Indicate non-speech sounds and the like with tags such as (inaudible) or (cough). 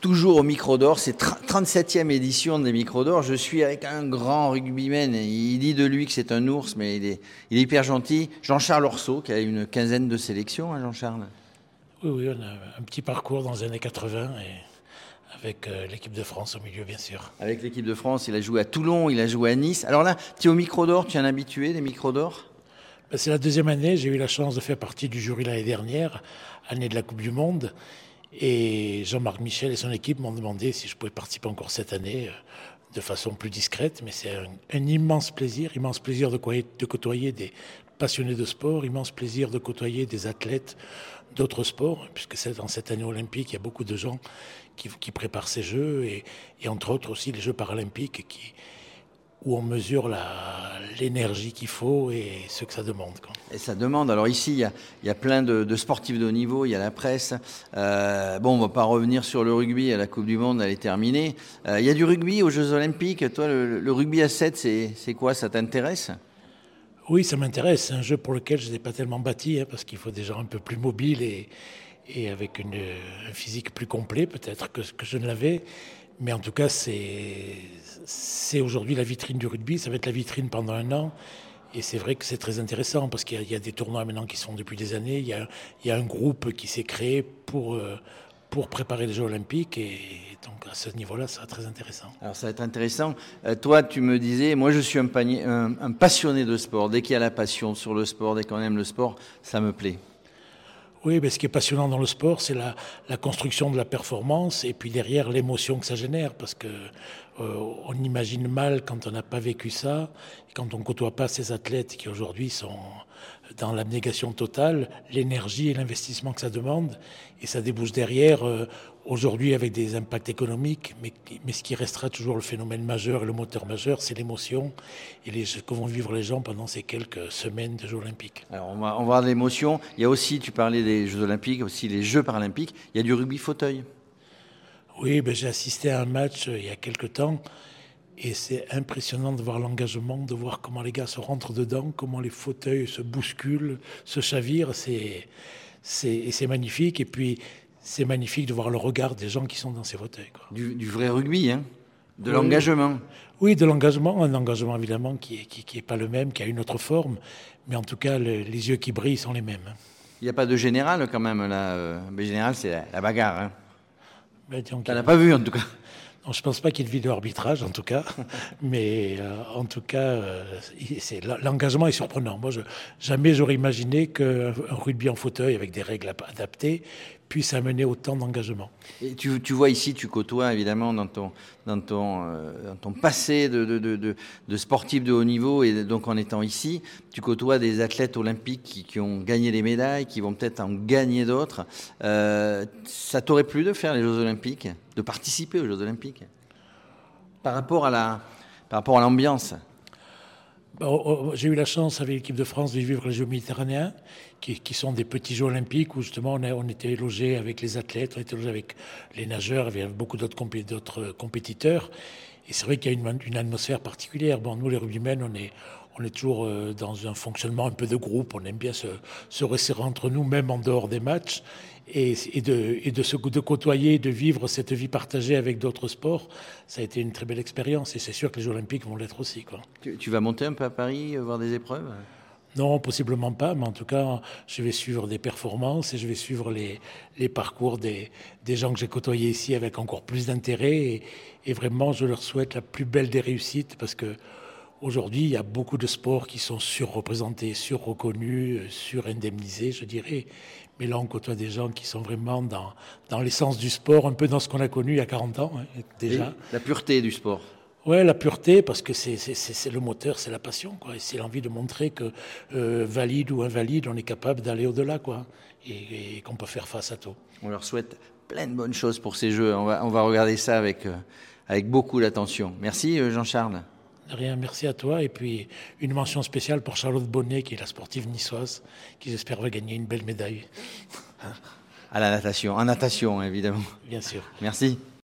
toujours au micro d'or. C'est 37e édition des micros d'or. Je suis avec un grand rugbyman. Il dit de lui que c'est un ours, mais il est, il est hyper gentil. Jean-Charles Orso, qui a une quinzaine de sélections, hein, Jean-Charles Oui, oui, on a un petit parcours dans les années 80 et avec euh, l'équipe de France au milieu, bien sûr. Avec l'équipe de France, il a joué à Toulon, il a joué à Nice. Alors là, tu es au micro d'or, tu es un habitué des micros d'or? Ben, C'est la deuxième année. J'ai eu la chance de faire partie du jury l'année dernière, année de la Coupe du Monde. Et Jean-Marc Michel et son équipe m'ont demandé si je pouvais participer encore cette année euh, de façon plus discrète. Mais c'est un, immense plaisir, immense plaisir de, côtoyer des passionnés de sport, immense plaisir de côtoyer des athlètes d'autres sports, puisque c'est dans cette année olympique, il y a beaucoup de gens qui, qui préparent ces Jeux, et, et, entre autres aussi les Jeux paralympiques qui, où on mesure l'énergie qu'il faut et ce que ça demande. Quoi. Et ça demande. Alors ici, il y a, il y a plein de, de, sportifs de haut niveau, il y a la presse. Euh, bon, on ne va pas revenir sur le rugby, à la Coupe du Monde, elle est terminée. Euh, il y a du rugby aux Jeux Olympiques. Toi, le, le rugby à 7, c'est quoi? Ça t'intéresse? Oui, ça m'intéresse. C'est un jeu pour lequel je n'ai pas tellement bâti, hein, parce qu'il faut des gens un peu plus mobiles et, et avec une, un physique plus complet, peut-être, que, que je ne l'avais. Mais en tout cas, c'est aujourd'hui la vitrine du rugby. Ça va être la vitrine pendant un an. Et c'est vrai que c'est très intéressant parce qu'il y, a des tournois maintenant qui sont depuis des années. Il y a, il y a un groupe qui s'est créé pour, euh, pour préparer les Jeux Olympiques. Et donc à ce niveau-là, ça va être très intéressant. Alors ça va être intéressant. Euh, toi, tu me disais, moi je suis un, un passionné de sport. Dès qu'il y a la passion sur le sport, dès qu'on aime le sport, ça me plaît. Oui, mais ce qui est passionnant dans le sport, c'est la, construction de la performance et puis derrière l'émotion que ça génère, parce que euh, on imagine mal quand on n'a pas vécu ça, quand on côtoie pas ces athlètes qui aujourd'hui sont dans l'abnégation totale, l'énergie et l'investissement que ça demande, et ça débouche derrière euh, aujourd'hui avec des impacts économiques, mais, mais ce qui restera toujours le phénomène majeur et le moteur majeur, c'est l'émotion et les, ce que vont vivre les gens pendant ces quelques semaines de Jeux olympiques. Alors on va, on va voir l'émotion. Il y a aussi, tu parlais des Jeux olympiques, aussi les Jeux paralympiques. Il y a du rugby fauteuil. Oui, ben, j'ai assisté à un match euh, il y a quelque temps. Et c'est impressionnant de voir l'engagement, de voir comment les gars se rentrent dedans, comment les fauteuils se bousculent, se chavirent. C'est, c'est, magnifique. Et puis, c'est magnifique de voir le regard des gens qui sont dans ces fauteuils. Quoi. Du, du, vrai rugby, hein de oui. l'engagement. Oui, de l'engagement, un engagement évidemment qui n'est qui, qui est pas le même, qui a une autre forme, mais en tout cas, le, les yeux qui brillent sont les mêmes. Il n'y a pas de général quand même là. Le général, c'est la, la, bagarre. Hein. Ben, tu n'as pas vu en tout cas. Je ne pense pas qu'il y ait de arbitrage en tout cas, (laughs) mais euh, en tout cas, euh, l'engagement est surprenant. Moi, jamais j'aurais imaginé qu'un rugby en fauteuil avec des règles adaptées puisse amener autant d'engagement. Tu, vois ici, tu côtoies évidemment dans ton, dans ton, euh, dans ton passé de, de, de, de, sportif de haut niveau et donc en étant ici, tu côtoies des athlètes olympiques qui, qui ont gagné des médailles, qui vont peut-être en gagner d'autres. Euh, ça t'aurait plu de faire les Jeux olympiques, de participer aux Jeux olympiques? Par rapport à la, par rapport à l'ambiance? J'ai eu la chance avec l'équipe de France de vivre les Jeux méditerranéens, qui, sont des petits Jeux olympiques où justement on, était logé avec les athlètes, on était logé avec les nageurs, avait beaucoup d'autres compé compétiteurs. Et c'est vrai qu'il y a une, une, atmosphère particulière. Bon, nous les rugbymen, on est, on est toujours euh, dans un fonctionnement un peu de groupe, on aime bien se, se resserrer entre nous, même en dehors des matchs et, et, de, et de, se, de côtoyer, de vivre cette vie partagée avec d'autres sports, ça a été une très belle expérience. Et c'est sûr que les Jeux Olympiques vont l'être aussi. Quoi. Tu, tu, vas monter un peu à Paris, euh, voir des épreuves? Non, possiblement pas, mais en tout cas, je vais suivre des performances et je vais suivre les, les parcours des, des gens que j'ai côtoyés ici avec encore plus d'intérêt. Et, et vraiment, je leur souhaite la plus belle des réussites parce que Aujourd'hui, il y a beaucoup de sports qui sont surreprésentés, surreconnus, surindemnisés, je dirais. Mais là, on côtoie des gens qui sont vraiment dans, dans l'essence du sport, un peu dans ce qu'on a connu il y a 40 ans, hein, déjà. Et la pureté du sport. Ouais, la pureté, parce que c'est le moteur, c'est la passion, quoi. C'est l'envie de montrer que, euh, valide ou invalide, on est capable d'aller au-delà, quoi. Et, et qu'on peut faire face à tout. On leur souhaite plein de bonnes choses pour ces Jeux. On va, on va regarder ça avec, euh, avec beaucoup d'attention. Merci, euh, Jean-Charles. Rien, merci à toi. Et puis une mention spéciale pour Charlotte Bonnet, qui est la sportive niçoise, qui j'espère va gagner une belle médaille. à la natation, en natation évidemment. Bien sûr. Merci.